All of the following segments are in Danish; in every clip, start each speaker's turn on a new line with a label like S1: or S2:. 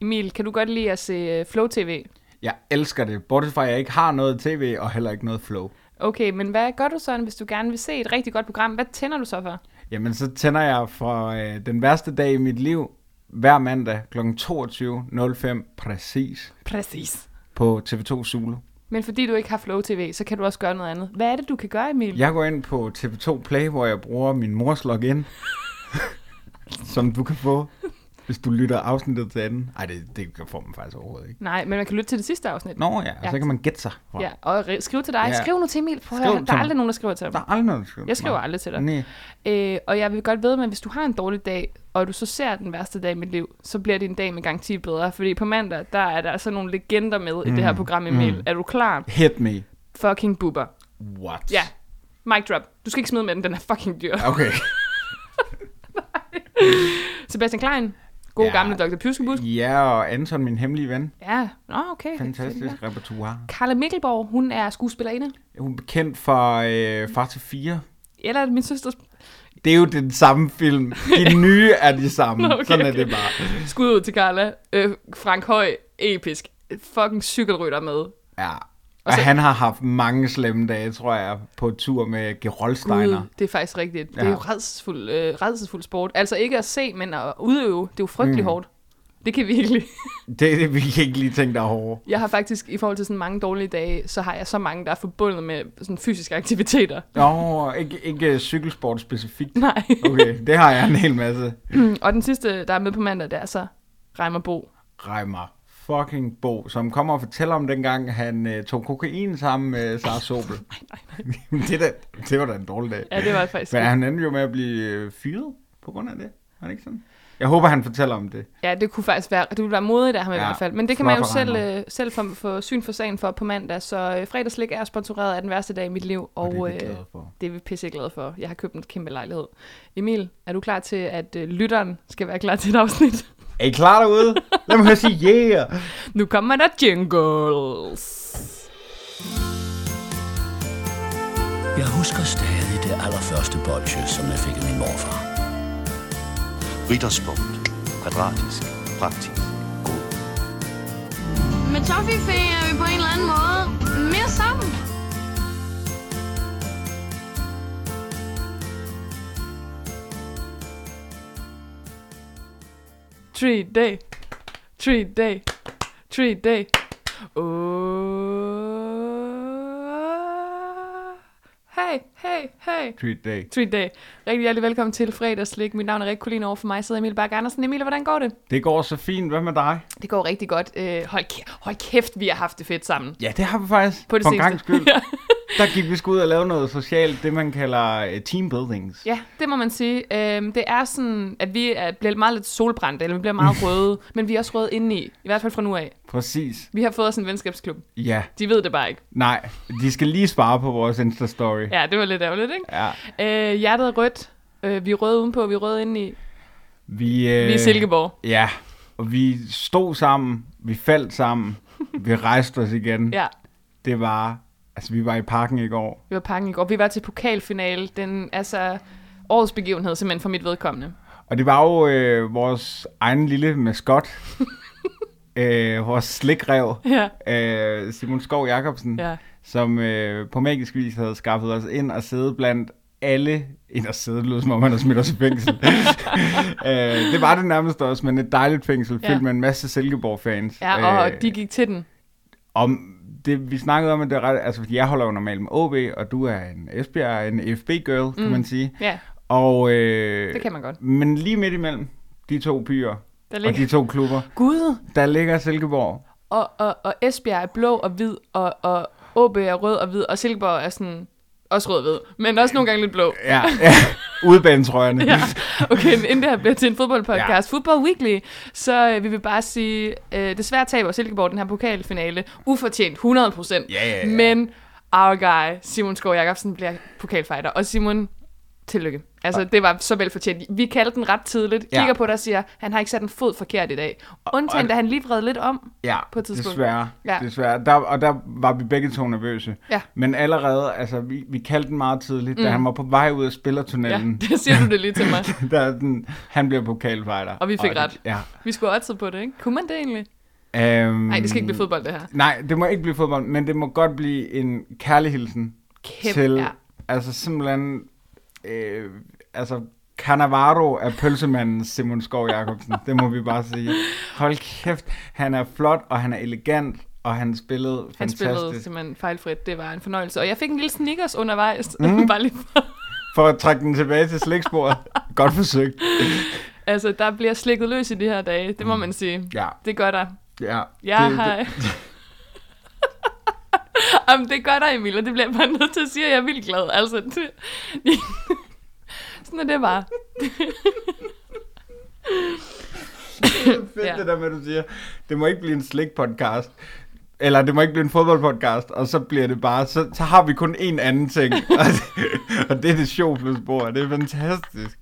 S1: Emil, kan du godt lide at se øh, Flow TV?
S2: Jeg elsker det. Bortset fra, at jeg ikke har noget tv og heller ikke noget flow.
S1: Okay, men hvad gør du så, hvis du gerne vil se et rigtig godt program? Hvad tænder du så for?
S2: Jamen, så tænder jeg for øh, den værste dag i mit liv hver mandag kl. 22.05 præcis
S1: Præcis.
S2: på TV2 Zulu.
S1: Men fordi du ikke har Flow TV, så kan du også gøre noget andet. Hvad er det, du kan gøre, Emil?
S2: Jeg går ind på TV2 Play, hvor jeg bruger min mors login, som du kan få, hvis du lytter afsnittet til anden. Nej, det, det får man faktisk overhovedet ikke.
S1: Nej, men man kan lytte til det sidste afsnit.
S2: Nå ja, og
S1: Ja.
S2: så kan man gætte sig. fra.
S1: Ja, og ri- skriv til dig.
S2: Ja.
S1: Skriv nu til Emil. Prøv
S2: Skriv
S1: der er aldrig nogen, der skriver til
S2: Der
S1: dig.
S2: er aldrig noget, der skriver.
S1: Jeg skriver
S2: Nej.
S1: aldrig til dig.
S2: Nej.
S1: Øh, og jeg vil godt ved, at hvis du har en dårlig dag, og du så ser den værste dag i mit liv, så bliver din dag med garanti bedre. Fordi på mandag, der er der altså nogle legender med i det her program, Emil.
S2: mm.
S1: Er du klar?
S2: Hit me.
S1: Fucking buber.
S2: What?
S1: Ja, mic drop. Du skal ikke smide med den, den er fucking dyr.
S2: Okay.
S1: Sebastian Klein. God
S2: Ja.
S1: gamle Dr. Pjuskebus.
S2: Ja, og Anton, min hemmelige ven.
S1: Ja, nå okay.
S2: Fantastisk repertoire.
S1: Carla Mikkelborg, hun er skuespillerinde.
S2: Hun er bekendt for øh, Far til 4.
S1: Eller min søsters
S2: Det er jo den samme film. De nye er de samme.
S1: Okay,
S2: Sådan er
S1: okay.
S2: det bare.
S1: skud ud til Carla. Øh, Frank Høj, episk. Fucking cykelrytter med.
S2: Ja.
S1: Og så-
S2: han har haft mange slemme dage, tror jeg, på tur med Gerolsteiner.
S1: Gud, det er faktisk rigtigt. Det er
S2: Ja.
S1: jo redselsfuld, øh, redselsfuld sport. Altså ikke at se, men at udøve. Det er jo frygtelig mm.
S2: Mm.
S1: hårdt. Det kan vi virkelig.
S2: Det er det, vi kan ikke lige tænke der er hårdt.
S1: Jeg har faktisk, i forhold til sådan mange dårlige dage, så har jeg så mange, der er forbundet med sådan fysiske aktiviteter.
S2: Nå, ikke, ikke cykelsport specifikt.
S1: Nej.
S2: Okay, det har jeg en hel masse.
S1: Og den sidste, der er med på mandag, det er så Reimer Bo.
S2: Reimer fucking Bo, som kommer og fortæller om dengang, han øh, tog kokain sammen med Sara Sobel.
S1: Nej, nej.
S2: det, da, det var da en dårlig dag.
S1: Ja, det var faktisk...
S2: Men han endte jo med at blive øh, fyret på grund af det. Var det ikke sådan? Jeg håber, han fortæller om det.
S1: Ja, det kunne faktisk være, det ville være modigt af ham ja, i hvert fald. Men det kan man jo selv, øh, selv få, få syn for sagen for på mandag. Så øh, fredagslik er sponsoreret af den værste dag i mit liv. Og,
S2: Og det er vi
S1: øh,
S2: for.
S1: det er vi pisse glade for. Jeg har købt en kæmpe lejlighed. Emil, er du klar til, at øh, lytteren skal være klar til et afsnit?
S2: Er I klar derude? Lad mig høre sige yeah!
S1: nu kommer der jingles.
S3: Jeg husker stadig det allerførste bolsje, som jeg fik af min morfar.
S4: Ritterspunkt. Kvadratisk. Praktisk. God.
S5: Med Toffifee er vi på en eller anden måde
S1: Treat day. Treat day. Treat day. Oh. Hey, hey, hey.
S2: Treat day.
S1: Treat day. Rigtig hjertelig velkommen til fredagslik. Mit navn er Rik Kulin, over for mig sidder Emil Berg Andersen. Emil, hvordan går det?
S2: Det går så fint. Hvad med dig?
S1: Det går rigtig godt. Øh, hold, kæ- hold kæft, vi har haft det fedt sammen.
S2: Ja, det har vi faktisk.
S1: På det
S2: For en
S1: seneste.
S2: gang skyld.
S1: Ja.
S2: Der gik vi sgu ud og lave noget socialt, det man kalder uh, team buildings.
S1: Ja, det må man sige. Øhm, det er sådan, at vi er, bliver meget lidt solbrændte, eller vi bliver meget røde, men vi er også røde indeni, i hvert fald fra nu af.
S2: Præcis.
S1: Vi har fået os en venskabsklub.
S2: Ja.
S1: De ved det bare ikke.
S2: Nej, de skal lige spare på vores Insta-story.
S1: Ja, det var lidt ærgerligt, ikke?
S2: Ja.
S1: Øh, hjertet er rødt. Øh, vi er røde udenpå, vi er røde indeni.
S2: Vi, øh,
S1: Vi er i Silkeborg.
S2: Ja, og vi stod sammen, vi faldt sammen, vi rejste os igen.
S1: Ja,
S2: Det var, altså vi var i parken i går.
S1: vi var pakken i går. Vi var til pokalfinale. Den, altså, årets begivenhed simpelthen for mit vedkommende.
S2: Og det var jo øh, vores egen lille maskot, øh, vores slikrev,
S1: Ja,
S2: øh, Simon Skov Jacobsen,
S1: ja.
S2: som øh, på magisk vis havde skaffet os ind og sidde blandt alle, ind og sidde, det lød som om han havde smidt os i fængsel. øh, det var det nærmest også, men et dejligt fængsel,
S1: Ja.
S2: fyldt med en masse Silkeborg-fans.
S1: Ja, og
S2: Øh,
S1: de gik til den.
S2: om det, vi snakkede om, at det er ret, altså fordi jeg holder jo normalt med OB, og du er en Esbjerg, en FB-girl, kan
S1: Mm.
S2: man sige.
S1: Ja,
S2: Og, øh,
S1: det kan man godt.
S2: Men lige midt imellem de to byer,
S1: Der
S2: og
S1: ligger...
S2: de to klubber,
S1: Gud!
S2: der ligger Silkeborg.
S1: Og, og, og Esbjerg er blå og hvid, og, og OB er rød og hvid, og Silkeborg er sådan også rød og hvid, men også nogle gange lidt blå.
S2: Ja, ja udebanetrøjerne.
S1: Ja, okay, inden det her bliver til en fodboldpodcast. Ja. Football Weekly, så øh, vi vil bare sige, øh, desværre taber Silkeborg den her pokalfinale, ufortjent 100%.
S2: Ja, ja, ja.
S1: Men our guy, Simon Skov Jacobsen, bliver pokalfighter. Og Simon, tillykke. Altså, det var så velfortjent. Vi kaldte den ret tidligt.
S2: Ja.
S1: Kigger på dig og siger, han har ikke sat en fod forkert i dag. Undtagen,
S2: og-
S1: da han lige vred lidt om.
S2: Ja,
S1: På et tidspunkt.
S2: desværre.
S1: Ja.
S2: desværre. Der, og der var vi begge to nervøse.
S1: Ja.
S2: Men allerede, altså, vi, vi kaldte den meget tidligt, mm. da han var på vej ud af
S1: Ja,
S2: spillertunnelen.
S1: det siger du det lige til mig.
S2: der er den, han bliver pokalfighter.
S1: Og vi fik
S2: det-
S1: ret.
S2: Ja.
S1: Vi skulle også på det, ikke? Kunne man det egentlig?
S2: Øhm,
S1: Nej, det skal ikke blive fodbold, det her.
S2: Nej, det må ikke blive fodbold, men det må godt blive en kærlig hilsen
S1: Kæmpe,
S2: til,
S1: ja.
S2: altså simpelthen, øh, altså Cannavaro er pølsemanden Simon Skov Jacobsen. det må vi bare sige. Hold kæft, han er flot, og han er elegant, og han spillede
S1: Han
S2: fantastisk.
S1: spillede simpelthen fejlfrit. Det var en fornøjelse. Og jeg fik en lille sneakers undervejs. Mm. Bare lige for.
S2: For at trække den tilbage til sliksporet. godt forsøgt.
S1: Altså, der bliver slikket løs i de her dage. Det må man sige.
S2: Ja,
S1: Det gør der.
S2: ja.
S1: Ja,
S2: det,
S1: hej. Jamen, det gør der, Emil, og det bliver jeg bare nødt til at sige, at jeg er vildt glad. Altså, det... Sådan er det bare.
S2: Det er fedt,
S1: Ja.
S2: det der med, at du siger, det må ikke blive en slik-podcast. Eller det må ikke blive en fodboldpodcast, og så bliver det bare, så, så har vi kun én anden ting, og det, og det er det show plus bord, det er fantastisk.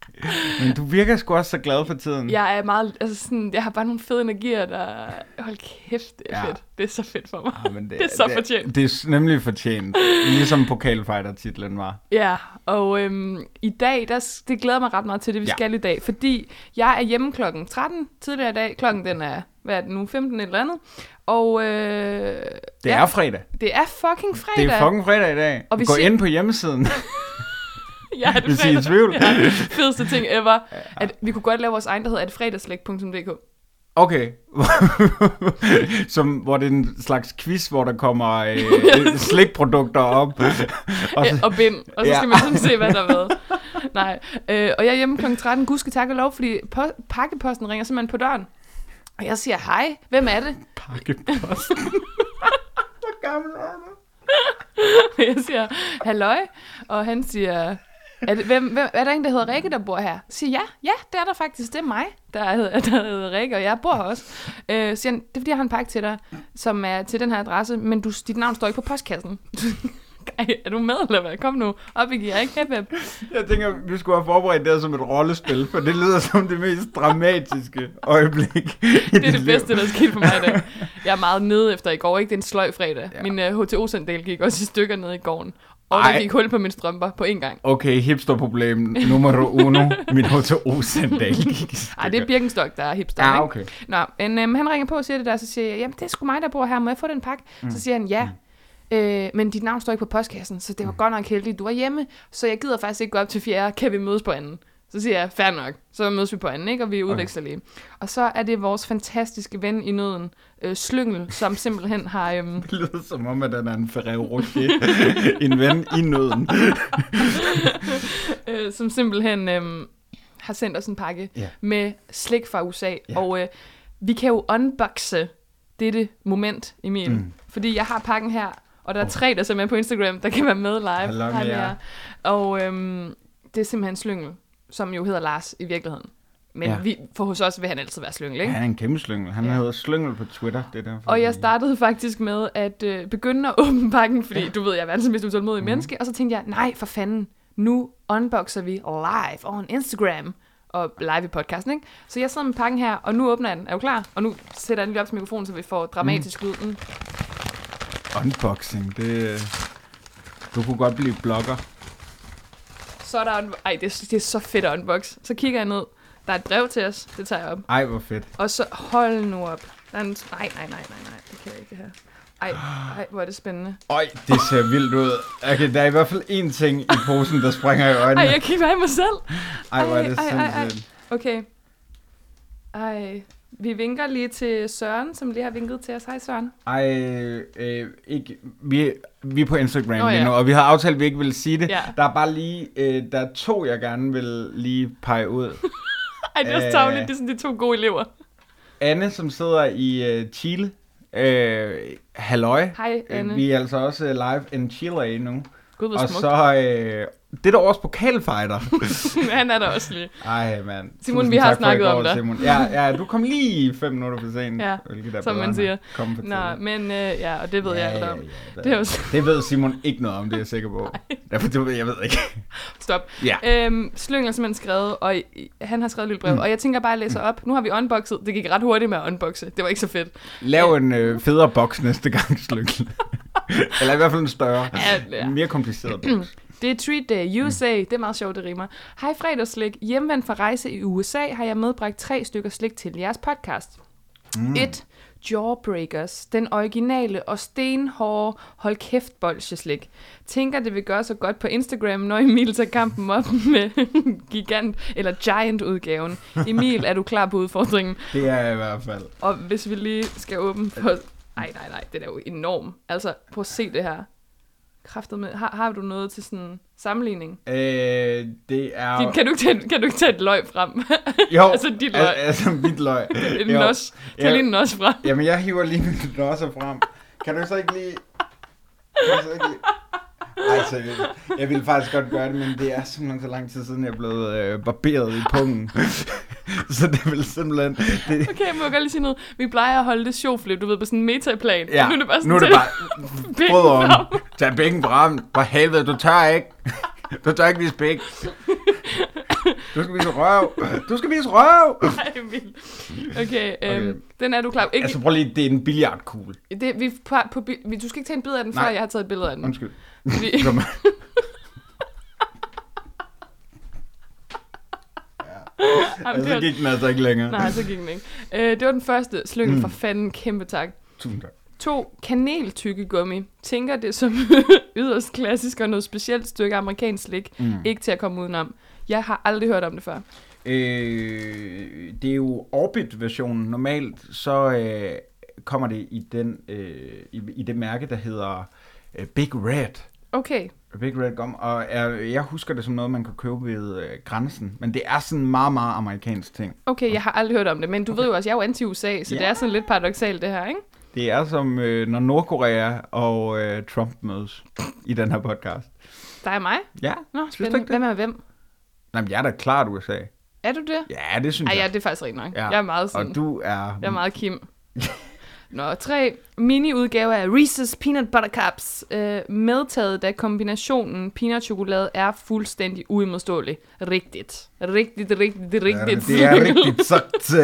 S2: Men du virker sgu også så glad for tiden.
S1: Jeg er meget, altså sådan, jeg har bare nogle fede energier, der, hold kæft, det er
S2: Ja.
S1: fedt. Det er så fedt for mig.
S2: Ja, men
S1: Det er så fortjent.
S2: Det, det er nemlig fortjent, ligesom pokalfighter-titlen var.
S1: Ja, og øhm, i dag, der, det glæder mig ret meget til det, vi
S2: ja.
S1: skal i dag, fordi jeg er hjemme klokken 13 tidligere i dag. Klokken den er, hvad er det nu, 15 et eller andet. Og øh,
S2: Det
S1: ja,
S2: er fredag.
S1: det er fucking fredag.
S2: Det er fucking fredag i dag.
S1: Og vi
S2: Gå
S1: siger-
S2: ind på hjemmesiden,
S1: ja, det er
S2: hvis I er i tvivl.
S1: Ja, fedeste ting ever. At vi kunne godt lave vores egen, der hedder fredagslæg.dk.
S2: Okay. Som, hvor det er en slags quiz, hvor der kommer øh, slikprodukter op. og så,
S1: og bind, og så
S2: Ja.
S1: skal man sådan se, hvad der har været. Nej, øh, og jeg er hjemme kl. 13, gud skal tak og lov, fordi po- pakkeposten ringer simpelthen på døren. Og jeg siger, hej, hvem er det?
S2: pakkepost. Hvor gammel er du?
S1: Jeg siger, halløj, og han siger, er, det, hvem, hvem, er der en, der hedder Rikke, der bor her? Jeg siger, ja, ja, det er der faktisk, det er mig, der hedder, der hedder Rikke, og jeg bor her også. Øh, siger han, det er fordi, jeg har en pakke til dig, som er til den her adresse, men du, dit navn står ikke på postkassen. Ej, er du med, eller hvad? Kom nu, op i gear, ikke? Hep, hep.
S2: Jeg tænker, vi skulle have forberedt det her som et rollespil, for det lyder som det mest dramatiske øjeblik
S1: Det er det bedste,
S2: liv.
S1: der er sket for mig i dag. Jeg er meget nede efter i går, ikke? Det er en sløj fredag.
S2: Ja.
S1: Min uh, HTO-sandal gik også i stykker nede i gården. Og
S2: Ej.
S1: der gik hul på mine strømper på én gang.
S2: Okay, hipsterproblem nummer uno. Min H2O-sandal gik i
S1: Ej, det er Birkenstock, der er hipster,
S2: Ja,
S1: ikke?
S2: okay.
S1: Nå, men øhm, han ringer på og siger det der, så siger jeg, jamen det er sgu mig, der bor her, må jeg få den pakke? Mm. Så siger han, ja, øh, men dit navn står ikke på postkassen, så det var godt nok heldigt, du er hjemme, så jeg gider faktisk ikke gå op til fjerde, kan vi mødes på anden? Så siger jeg, fair nok, så mødes vi på anden, ikke? og vi udveksler lige. Og så er det vores fantastiske ven i nøden, øh, Slyngel, som simpelthen har... Øhm,
S2: Det lyder som om, at den er en Ferrero en ven i nøden.
S1: øh, som simpelthen øh, har sendt os en pakke
S2: Ja.
S1: med slik fra USA.
S2: Ja.
S1: Og øh, vi kan jo unboxe dette moment, Emil.
S2: Mm.
S1: Mm. Fordi jeg har pakken her, og der er tre, der ser med på Instagram, der kan være med live.
S2: Halløj med jer.
S1: Og øhm, det er simpelthen Slyngel, som jo hedder Lars i virkeligheden. Men
S2: Ja.
S1: ja. vi, for hos os vil han altid være Slyngel, ikke?
S2: Han er en kæmpe slyngel. Han
S1: Ja.
S2: hedder Slyngel på Twitter. Det er derfor,
S1: Og jeg startede faktisk med at øh, begynde at åbne pakken, fordi du ved, jeg er verdens mest utålmodige mm. menneske. Og så tænkte jeg, nej for fanden, nu unboxer vi live on Instagram og live i podcasten, ikke? Så jeg sidder med pakken her, og nu åbner jeg den. Er du klar? Og nu sætter jeg den lige op til mikrofonen, så vi får dramatisk
S2: Mhm.
S1: lyd.
S2: Unboxing, det... Du kunne godt blive blogger.
S1: Så er der en... Ej, det er, det er så fedt at unbox. Så kigger jeg ned. Der er et brev til os. Det tager jeg op.
S2: Ej, hvor fedt.
S1: Og så hold nu op. Der er en... Nej, nej, nej, nej, nej. Det kan jeg ikke, det her. Ej, ej, hvor er det spændende.
S2: Øj, det ser vildt ud. Okay, der er i hvert fald én ting i posen, der springer i øjnene.
S1: Ej, jeg kigger af mig selv.
S2: Ej, hvor er det
S1: ej, ej, ej.
S2: sindssygt.
S1: Okay. Ej, vi vinker lige til Søren, som lige har vinket til os. Hej Søren.
S2: Ej, øh, ikke, vi, vi er på Instagram
S1: Nå,
S2: lige
S1: ja.
S2: nu, og vi har aftalt, at vi ikke vil sige det.
S1: Ja.
S2: Der er bare lige, øh, der er to, jeg gerne vil lige pege ud.
S1: Ej, det er også
S2: Øh.
S1: tavligt. Det er sådan de to gode elever.
S2: Anne, som sidder i øh, Chile. Øh, halløj.
S1: Hej,
S2: Øh,
S1: Anne.
S2: Vi er altså også live in Chile nu.
S1: Gud, hvor
S2: Og
S1: smukt.
S2: så, øh, det er da vores pokalfighter.
S1: Han er der også lige.
S2: Ej, mand.
S1: Simon,
S2: Tusind
S1: vi har snakket om dig.
S2: Simon. Ja, ja, du kom lige fem minutter for sent.
S1: Ja,
S2: hvilket er
S1: som man siger.
S2: for
S1: Nå, men øh, ja, og det ved jeg alt om.
S2: Ja,
S1: Det er jo så-
S2: det ved Simon ikke noget om, det er jeg sikker på. Derfor, det ved jeg ved ikke.
S1: Stop.
S2: Ja.
S1: Øhm, Slyng har simpelthen skrevet, og han har skrevet et lille brev, mm. og jeg tænker bare at læse op. Nu har vi unboxet. Det gik ret hurtigt med at unboxe. Det var ikke så fedt.
S2: Lav en øh, federe boks næste gang, Slynkel. Eller i hvert fald en større.
S1: Ja, ja.
S2: Mere kompliceret boks.
S1: Det er Treat Day, USA. Det er meget sjovt, det rimer. Hej fredagsslik. Hjemvendt fra rejse i USA har jeg medbragt tre stykker slik til jeres podcast. Mm. Et Jawbreakers, den originale og stenhårde hold kæft bolsjeslik. Tænker, det vil gøre så godt på Instagram, når Emil tager kampen op med gigant eller giant udgaven. Emil, er du klar på udfordringen?
S2: Det er jeg i hvert fald.
S1: Og hvis vi lige skal åbne på... Ej, nej, nej, det er jo enormt. Altså, prøv at se det her. Kræftet med... Har, har du noget til sådan en sammenligning?
S2: Øh, det er...
S1: Din, kan, du ikke tage, kan du ikke tage et løg frem?
S2: Jo,
S1: altså dit løg.
S2: Al- altså mit løg.
S1: en
S2: Jo.
S1: nos. Tag lige en nos frem.
S2: Jamen, jeg hiver lige mit nosser frem. Kan du så ikke lige... Kan du så ikke lige... Ej, seriøst. Jeg ville faktisk godt gøre det, men det er simpelthen så lang tid siden, jeg er blevet øh, barberet i pungen. så det vil simpelthen... Det,
S1: Okay, må jeg godt lige sige noget? Vi plejer at holde det sjovflip, du ved, på sådan en metaplan.
S2: ja,
S1: Nu er det bare sådan
S2: nu er det bare... Brøderen,
S1: frem.
S2: tag bækken frem. For helvede, du tør ikke. Du tør ikke vise bæk. Du skal vise røv. Du skal vise røv.
S1: Ej, Emil. Okay, øhm,
S2: Okay.
S1: den er du klar. Ikke,
S2: Altså prøv lige, det er en billiardkugle.
S1: det, vi, på, på, vi, du skal ikke tage en bid af den, før
S2: Nej.
S1: jeg har taget et billede af den.
S2: Undskyld.
S1: Fordi,
S2: Kom.
S1: Jamen, det
S2: Altså gik den altså ikke længere.
S1: nej, så gik den ikke. Øh, det var den første. Slyngel for fanden. Kæmpe tak.
S2: Tusind tak.
S1: To, kaneltykkegummi. Tænker det som yderst klassisk og noget specielt stykke amerikansk slik. Mm. Ikke til at komme udenom. Jeg har aldrig hørt om det før.
S2: Øh, det er jo Orbit-versionen. Normalt så øh, kommer det i, den, øh, i, i det mærke, der hedder øh, Big Red.
S1: Okay,
S2: Big Red Gum, og er, jeg husker det som noget, man kan købe ved øh, grænsen. Men det er sådan en meget, meget amerikansk ting.
S1: okay, jeg har aldrig hørt om det. Men du okay. ved jo også, jeg er jo anti-USA, så
S2: Ja.
S1: det er sådan lidt paradoxalt det her, ikke?
S2: Det er som, øh, når Nordkorea og øh, Trump mødes i den her podcast.
S1: Der er mig.
S2: Ja,
S1: Nå, spændende. Hvem er hvem?
S2: Nej, jeg er da klart USA.
S1: Er du det?
S2: Ja, det synes
S1: Ej, ja,
S2: jeg.
S1: det er faktisk rigtigt nok.
S2: Ja.
S1: Jeg er meget sådan...
S2: Og du er...
S1: Jeg er meget Kim. Nå, tre mini-udgaver af Reese's Peanut Butter Cups. Øh, medtaget, da kombinationen peanut-chokolade er fuldstændig uimodståelig. Rigtigt. Rigtigt, rigtigt, rigtigt.
S2: Det er rigtigt sagt. øh,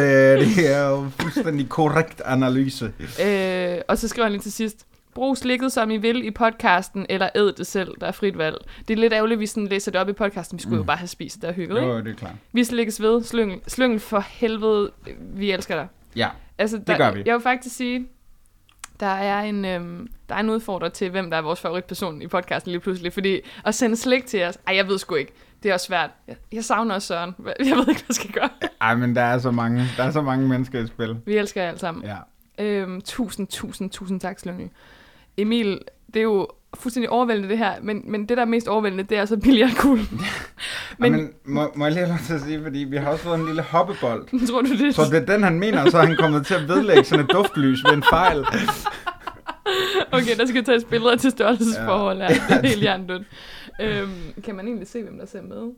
S2: Det er jo fuldstændig korrekt analyse.
S1: øh, og så skriver han lige til sidst. Brug slikket, som I vil i podcasten, eller æd det selv. Der er frit valg. Det er lidt ærgerligt, at vi sådan læser det op i podcasten. Vi skulle mm. jo bare have spist det og hygget, ikke?
S2: Jo, det er klart.
S1: Vi slikkes ved. Slyngel, slyngel for helvede. Vi elsker dig.
S2: Ja,
S1: Altså, der,
S2: gør vi.
S1: Jeg vil faktisk sige, der er en, øhm, der er en udfordrer til, hvem der er vores favoritperson i podcasten lige pludselig. Fordi at sende slik til os, ej, jeg ved sgu ikke. Det er også svært. Jeg, jeg savner også Søren. Jeg ved ikke, hvad jeg skal gøre.
S2: Ej, men der er så mange, der er så mange mennesker i spil.
S1: Vi elsker jer alle sammen.
S2: Ja.
S1: Øhm, tusind, tusind, tusind tak, Slyngel. Emil, det er jo fuldstændig overvældende det her, men, men det, der er mest overvældende, det er altså billiardkuglen.
S2: Men,
S1: men,
S2: men må, må jeg lige have lov til at sige, fordi vi har også fået en lille hoppebold.
S1: tror du det?
S2: Så det er den, han mener, så er han kommet til at vedlægge sådan et duftlys ved en fejl.
S1: Okay, der skal tages billeder til størrelsesforhold her. Det er helt hjernedødt. Øhm, kan man egentlig se, hvem der ser med?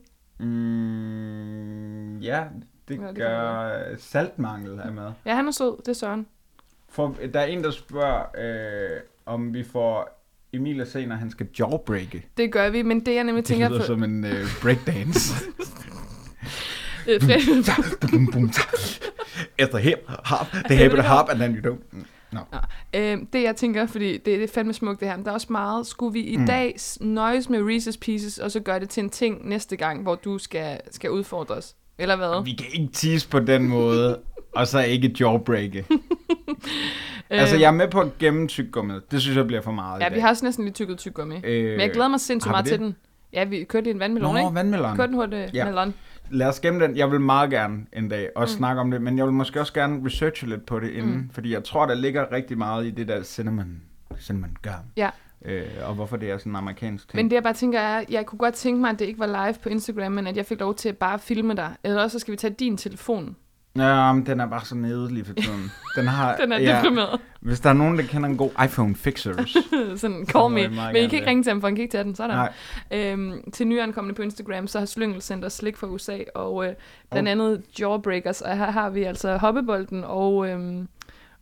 S2: Mm, ja, det,
S1: Ja, det
S2: gør saltmangel er med.
S1: Ja, han er sød. Det er Søren.
S2: For, der er en, der spørger, øh, om vi får Emil at se, når han skal jawbreake.
S1: Det gør vi, men det jeg nemlig
S2: Det
S1: tænker...
S2: lyder
S1: for-
S2: som en øh, breakdance.
S1: Øh,
S2: the hip, hop, the hip, the hop, and then you don't. No.
S1: øh, det jeg tænker, fordi det, det er fandme smukt det her, men der er også meget, skulle vi i mm. dag nøjes med Reese's Pieces, og så gøre det til en ting næste gang, hvor du skal, skal udfordres? Eller hvad?
S2: Vi kan ikke tease på den måde, og så ikke jawbreake. altså, jeg er med på at gemme tyggegummet. Det synes jeg bliver for meget i
S1: Ja,
S2: dag.
S1: vi har også næsten lige tykket tyggegummi.
S2: Øh,
S1: Men jeg glæder mig sindssygt meget til
S2: det?
S1: den. Ja, vi kørte lige en vandmelon,
S2: Nå,
S1: ikke?
S2: vandmelon.
S1: Kørte den hurtigt
S2: Ja.
S1: melon.
S2: Lad os gemme den. Jeg vil meget gerne en dag også mm. snakke om det, men jeg vil måske også gerne researche lidt på det inden, mm. fordi jeg tror, der ligger rigtig meget i det der cinnamon, cinnamon gum,
S1: Ja.
S2: Øh, og hvorfor det er sådan en amerikansk ting.
S1: Men det jeg bare tænker er, jeg kunne godt tænke mig, at det ikke var live på Instagram, men at jeg fik lov til at bare filme dig. Eller også så skal vi tage din telefon
S2: Ja, men den er bare så nede lige for tiden. Den, har,
S1: Den er deprimeret.
S2: Hvis der er nogen, der kender en god iPhone fixers.
S1: Sådan, call me. Men I kan ikke ringe til ham, for han kan ikke tage den. Sådan.
S2: Nej.
S1: Øhm, til nyankomne på Instagram, så har Slyngel sendt os slik fra USA, og øh, blandt
S2: Oh.
S1: andet Jawbreakers, og her har vi altså hoppebolden og, øhm,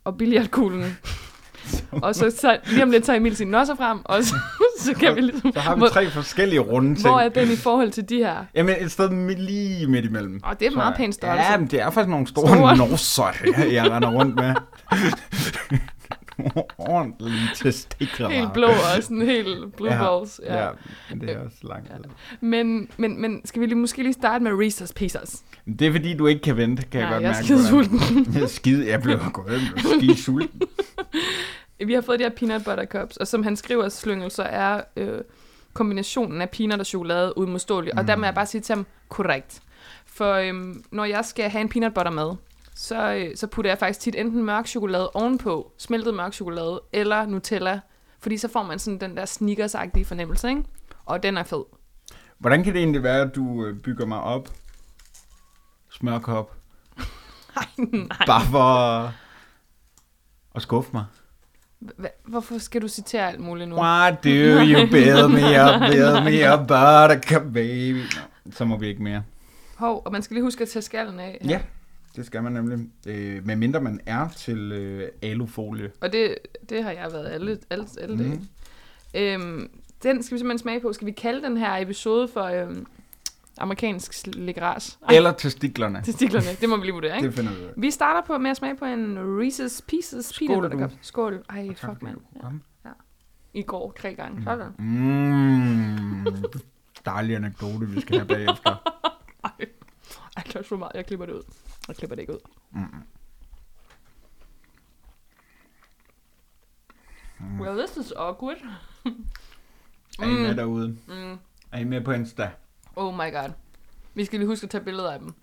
S1: og billiardkuglen. og så, så lige om lidt tager Emil sine nosser frem, og så, så kan vi ligesom...
S2: Så har vi tre forskellige runde ting.
S1: hvor er den i forhold til de her?
S2: Jamen, et sted lige midt imellem.
S1: Og det er meget pænt størrelse.
S2: Ja, men det er faktisk nogle store,
S1: Store.
S2: nosser, jeg, jeg render rundt med. Ordentlige testikler.
S1: Helt blå og sådan helt blue
S2: Ja,
S1: balls. Ja.
S2: Ja, men det er også lang tid.
S1: Men, men, men skal vi lige, måske lige starte med Reese's Pieces?
S2: Det er fordi, du ikke kan vente, kan jeg
S1: Nej,
S2: godt
S1: jeg er
S2: mærke.
S1: skide
S2: på dig.
S1: sulten.
S2: Jeg er skide, jeg blev gået skide sulten.
S1: Vi har fået de her peanut butter cups, og som han skriver, Slyngel, så er øh, kombinationen af peanut og chokolade udmodståelig. Mm. Og der må jeg bare sige til ham, korrekt. For øhm, når jeg skal have en peanut butter med, så, øh, så putter jeg faktisk tit enten mørk chokolade ovenpå, smeltet mørk chokolade, eller Nutella. Fordi så får man sådan den der sneakers-agtige fornemmelse, ikke? Og den er fed.
S2: Hvordan kan det egentlig være, at du øh, bygger mig op? Smørkop.
S1: Nej, nej.
S2: Bare for at skuffe mig.
S1: Hvorfor skal du citere alt muligt nu?
S2: Why do you build me up, build me up, buttercup baby? Nå, så må vi ikke mere.
S1: Hov, og man skal lige huske at tage skallen af. her.
S2: Ja, det skal man nemlig. Øh, medmindre man er til øh, alufolie.
S1: Og det, det har jeg været alle, alle, alle dage.
S2: Mhm.
S1: Øhm, den skal vi simpelthen smage på. Skal vi kalde den her episode for øhm, amerikansk slikras?
S2: Eller testiklerne.
S1: Testiklerne, det må vi lige vurdere, ikke?
S2: Det finder vi ud af.
S1: Vi starter på med at smage på en Reese's Pieces
S2: Skål,
S1: peanut butter cup. Skål. Ej,
S2: Tak,
S1: fuck, mand. Ja.
S2: Kom.
S1: I går tre gange. Sådan.
S2: Mm, dejlig anekdote, vi skal have bagefter.
S1: Ej, jeg klarer så meget. Jeg klipper det ud. Jeg klipper det ikke ud.
S2: Mm.
S1: Well, this is awkward.
S2: Er I med
S1: Mm.
S2: derude?
S1: Mm.
S2: Er I med på Insta?
S1: Oh my god. Vi skal lige huske at tage billeder af dem.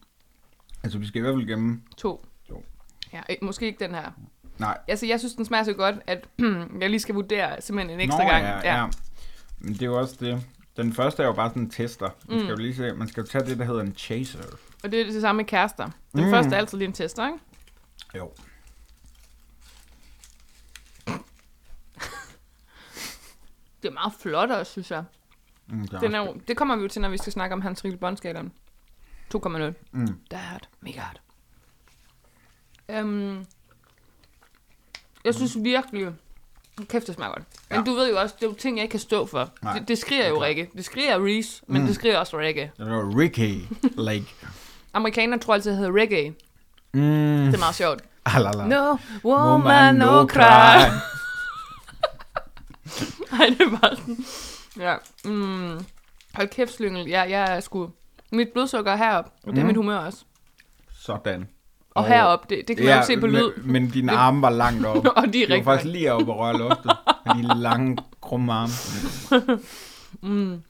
S2: Altså, vi skal i hvert fald gemme...
S1: To.
S2: To.
S1: Ja, eh, måske ikke den her.
S2: Nej.
S1: Altså, jeg synes, den smager så godt, at jeg lige skal vurdere simpelthen en ekstra
S2: Nå,
S1: gang.
S2: Ja, ja. Men det er jo også det. Den første er jo bare sådan en tester. Man skal jo lige se, man skal jo tage det, der hedder en chaser.
S1: Og det er det samme med kærester. Den
S2: Mm.
S1: mm. første er altid lige en tester, ikke?
S2: Jo.
S1: Det er meget flot også, synes jeg.
S2: Mm, det, er
S1: Den er jo, det kommer vi jo til, når vi skal snakke om hans Riegel båndskalaen. 2,0.
S2: Mm.
S1: Dad, mega hard. Um, jeg synes virkelig... Kæft, det smager godt. Men
S2: Ja.
S1: du ved jo også, det er jo ting, jeg ikke kan stå for.
S2: Nej,
S1: det, det skriger
S2: det er
S1: jo reggae. Det skriger Reese, men
S2: Mm.
S1: det skriger også reggae.
S2: Det var Ricky Lake.
S1: Amerikanere tror altid, det hedder reggae.
S2: Mm.
S1: Det er meget sjovt.
S2: Alala.
S1: No woman, no cry. Nej, det er bare sådan... Ja. Mm. Hold kæft, slyngel. Jeg, jeg er sgu... Mit blodsukker er heroppe, og det er
S2: Mm.
S1: mit humør også.
S2: Sådan.
S1: Og heroppe, det, det kan man jo se på lyd.
S2: Men, men dine arme var langt op.
S1: Og de er
S2: De var faktisk lige oppe og røre luftet. Med de lange, krumme arme.
S1: Mm.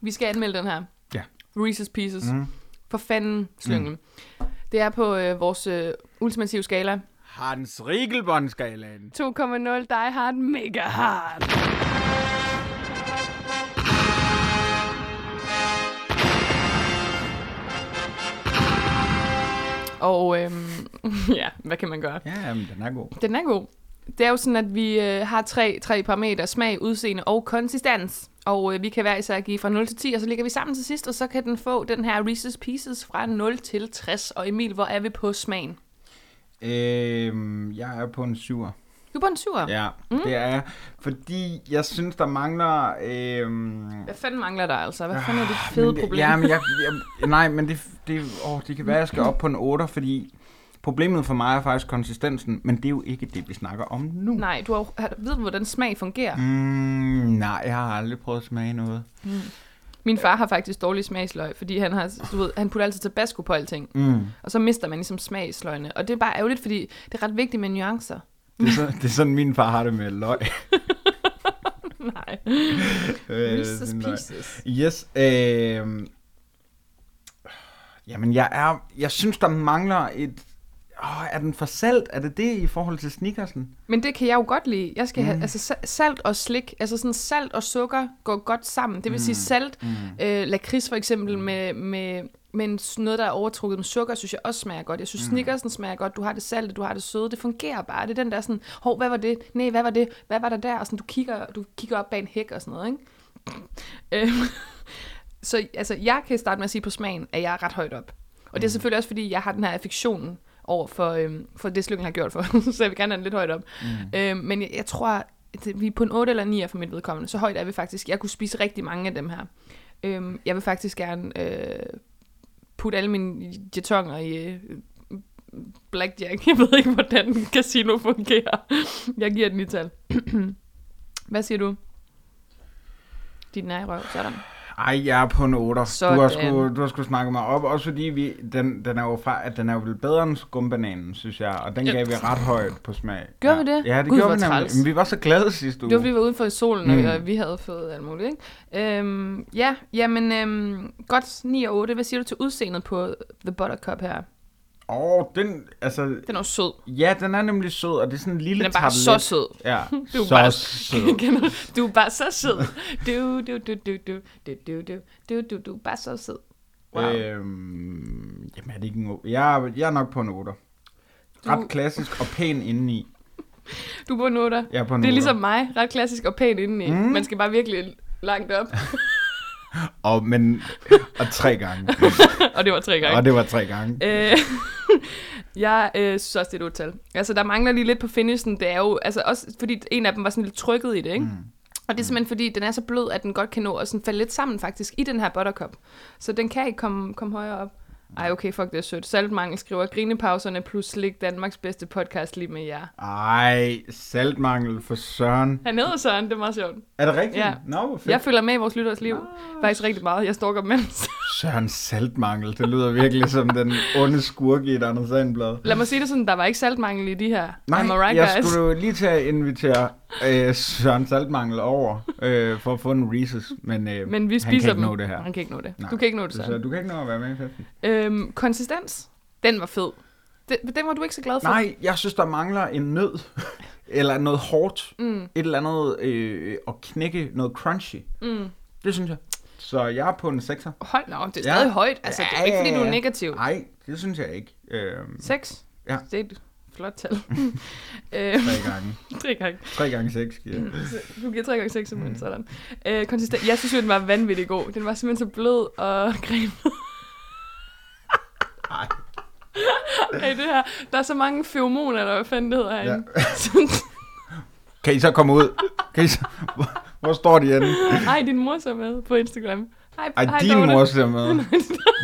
S1: Vi skal anmelde den her.
S2: Ja.
S1: Reese's Pieces. Mm.
S2: Mm.
S1: For fanden, slyngel. Mm. Det er på øh, vores øh, ultimative skala.
S2: Hans Riegelbåndskalaen.
S1: 2,0 Die Hard Mega Hard. Og øhm, ja, hvad kan man gøre?
S2: Ja, men den er god.
S1: Den er god. Det er jo sådan, at vi øh, har tre, tre parametre, smag, udseende og konsistens. Og øh, vi kan hver især give fra 0 til 10, og så ligger vi sammen til sidst, og så kan den få den her Reese's Pieces fra 0 til 60. Og Emil, hvor er vi på smagen?
S2: Øhm, jeg er på en syver.
S1: Du er på en 7.
S2: Ja, mm. det er jeg. Fordi jeg synes, der mangler... Øhm,
S1: Hvad fanden mangler der altså? Hvad fanden er det fede
S2: men det-
S1: problem?
S2: Ja, men jeg, jeg, nej, men det, det, åh, det kan være, at jeg skal op på en 8, fordi problemet for mig er faktisk konsistensen, men det er jo ikke det, vi snakker om nu.
S1: Nej, du har, ved du, hvordan smag fungerer? Mm.
S2: Mm, nej, jeg har aldrig prøvet at smage noget.
S1: Min far har faktisk dårlig smagsløg, fordi han, har, du ved, han putter altid tabasco på alting.
S2: Mm.
S1: Og så mister man ligesom smagsløgene. Og det er bare ærgerligt, fordi det er ret vigtigt med nuancer.
S2: Det, er så, det er sådan, min far har det med løg.
S1: Nej.
S2: Øh,
S1: Reese's. Pieces.
S2: Yes. Øh, jamen, jeg er... Jeg synes, der mangler et... Åh, er den for salt? Er det det i forhold til sneakersen?
S1: Men det kan jeg jo godt lide. Jeg skal mm. have,
S2: Mm.
S1: altså sa- salt og slik, altså sådan salt og sukker går godt sammen. Det vil
S2: Mm.
S1: sige salt, øh, lakrids for eksempel med, med, med en, noget, der er overtrukket med sukker, synes jeg også smager godt. Jeg synes, mm. Snickersen smager godt. Du har det salte, du har det søde. Det fungerer bare. Det er den der sådan, hov, hvad var det? Nej, hvad var det? Hvad var der der? Og sådan, du kigger, du kigger op bag en hæk og sådan noget, ikke? Øhm, så altså, jeg kan starte med at sige på smagen, at jeg er ret højt op. Og det er selvfølgelig også, fordi jeg har den her affektion over for, øhm, for det, Slykken har gjort for. så jeg vil gerne have den lidt højt op. Mm. Øhm, men jeg, jeg tror, at vi er på en 8 eller 9 for mit vedkommende. Så højt er vi faktisk. Jeg kunne spise rigtig mange af dem her. Øhm, jeg vil faktisk gerne øh, putte alle mine jetonger i øh, blackjack. Jeg ved ikke, hvordan casino fungerer. Jeg giver den i tal. Hvad siger du? Din nej røv, sådan.
S2: Ej, jeg er på en 8. Du har,
S1: Sådan.
S2: sgu, du har sgu snakket mig op, også fordi vi, den, den er jo fra, at den er jo vel bedre end skumbananen, synes jeg, og den
S1: Ja.
S2: gav vi ret højt på smag.
S1: Gjorde
S2: ja.
S1: vi det?
S2: Ja, det
S1: Gud,
S2: gjorde vi nemlig. Men vi var så glade sidste uge.
S1: Det var, vi var ude for i solen,
S2: mm.
S1: og vi havde fået alt muligt, ikke? Øhm, ja, jamen, øhm, godt 9 og 8. Hvad siger du til udseendet på The Buttercup her?
S2: Åh, oh, den, altså,
S1: Den er jo sød.
S2: ja, den er nemlig sød, og det er sådan en lille
S1: Den er bare så
S2: tablet.
S1: sød.
S2: Ja,
S1: Du er
S2: så
S1: bare-
S2: sød.
S1: Du? er bare så sød. Du, du, du, du, du, du, du, du, du, du, du er bare så sød. Wow.
S2: Øhm, jamen, er det ikke en 8? Jeg, er- jeg er nok på en 8. Ret
S1: Du-
S2: klassisk og pæn indeni.
S1: Du er på en 8.
S2: Jeg er på en
S1: Det er
S2: 8'er.
S1: ligesom mig. Ret klassisk og pæn indeni.
S2: Mm.
S1: Man skal bare virkelig langt op.
S2: Og, men, og tre gange.
S1: og det var tre gange.
S2: og det var tre gange.
S1: Øh, jeg øh, synes også, det er et tal. Altså, der mangler lige lidt på finishen. Det er jo, altså også fordi en af dem var sådan lidt trykket i det, ikke? Mm. Og det er simpelthen fordi, den er så blød, at den godt kan nå at sådan falde lidt sammen faktisk i den her buttercup. Så den kan ikke komme, komme højere op. Ej, okay, fuck, det er sødt. Saltmangel skriver, grinepauserne plus slik Danmarks bedste podcast lige med jer.
S2: Ej, saltmangel for søren.
S1: Han hedder Søren, det er meget sjovt.
S2: Er det rigtigt?
S1: Ja.
S2: Nå, fedt.
S1: Jeg følger med i vores lytteres liv. Faktisk rigtig meget. Jeg stalker dem mens.
S2: Søren saltmangel. Det lyder virkelig som den onde skurk i et andet sandblad.
S1: Lad mig sige det sådan, der var ikke saltmangel i de her.
S2: Nej,
S1: right,
S2: jeg
S1: guys?
S2: skulle lige til at invitere øh, Søren Saltmangel over øh, for at få en Reese's, men, øh,
S1: Men vi
S2: han
S1: spiser
S2: kan ikke
S1: dem.
S2: nå det her.
S1: Han kan ikke nå det.
S2: Nej.
S1: Du kan ikke nå det, Søren.
S2: så du kan ikke nå at være med i festen.
S1: Øhm, konsistens, den var fed. Den, den var du ikke så glad for.
S2: Nej, jeg synes, der mangler en nød. eller noget hårdt.
S1: Mm,
S2: Et eller andet øh, at knække noget crunchy.
S1: mm.
S2: Det synes jeg. Så jeg er på en 6'er.
S1: Hold nå, det er
S2: Ja.
S1: stadig højt. Altså, det er ikke, fordi du er
S2: Ja.
S1: negativ.
S2: Nej, det synes jeg ikke. Øh,
S1: 6?
S2: Ja.
S1: Det er et flot tal. øh,
S2: tre gange.
S1: tre gange.
S2: Tre gange 6 giver jeg.
S1: Så Du giver tre gange 6 simpelthen, sådan. Øh, konsistent. Jeg synes jo, den var vanvittig god. Den var simpelthen så blød og cremet.
S2: Ej.
S1: Hey, det her, der er så mange feromoner, eller hvad fanden det hedder herinde.
S2: Kan I så komme ud? Kan I så... Hvor, står de henne?
S1: Ej, din mor så med på Instagram. Hej,
S2: Ej,
S1: hej,
S2: din
S1: Dorte.
S2: mor ser med.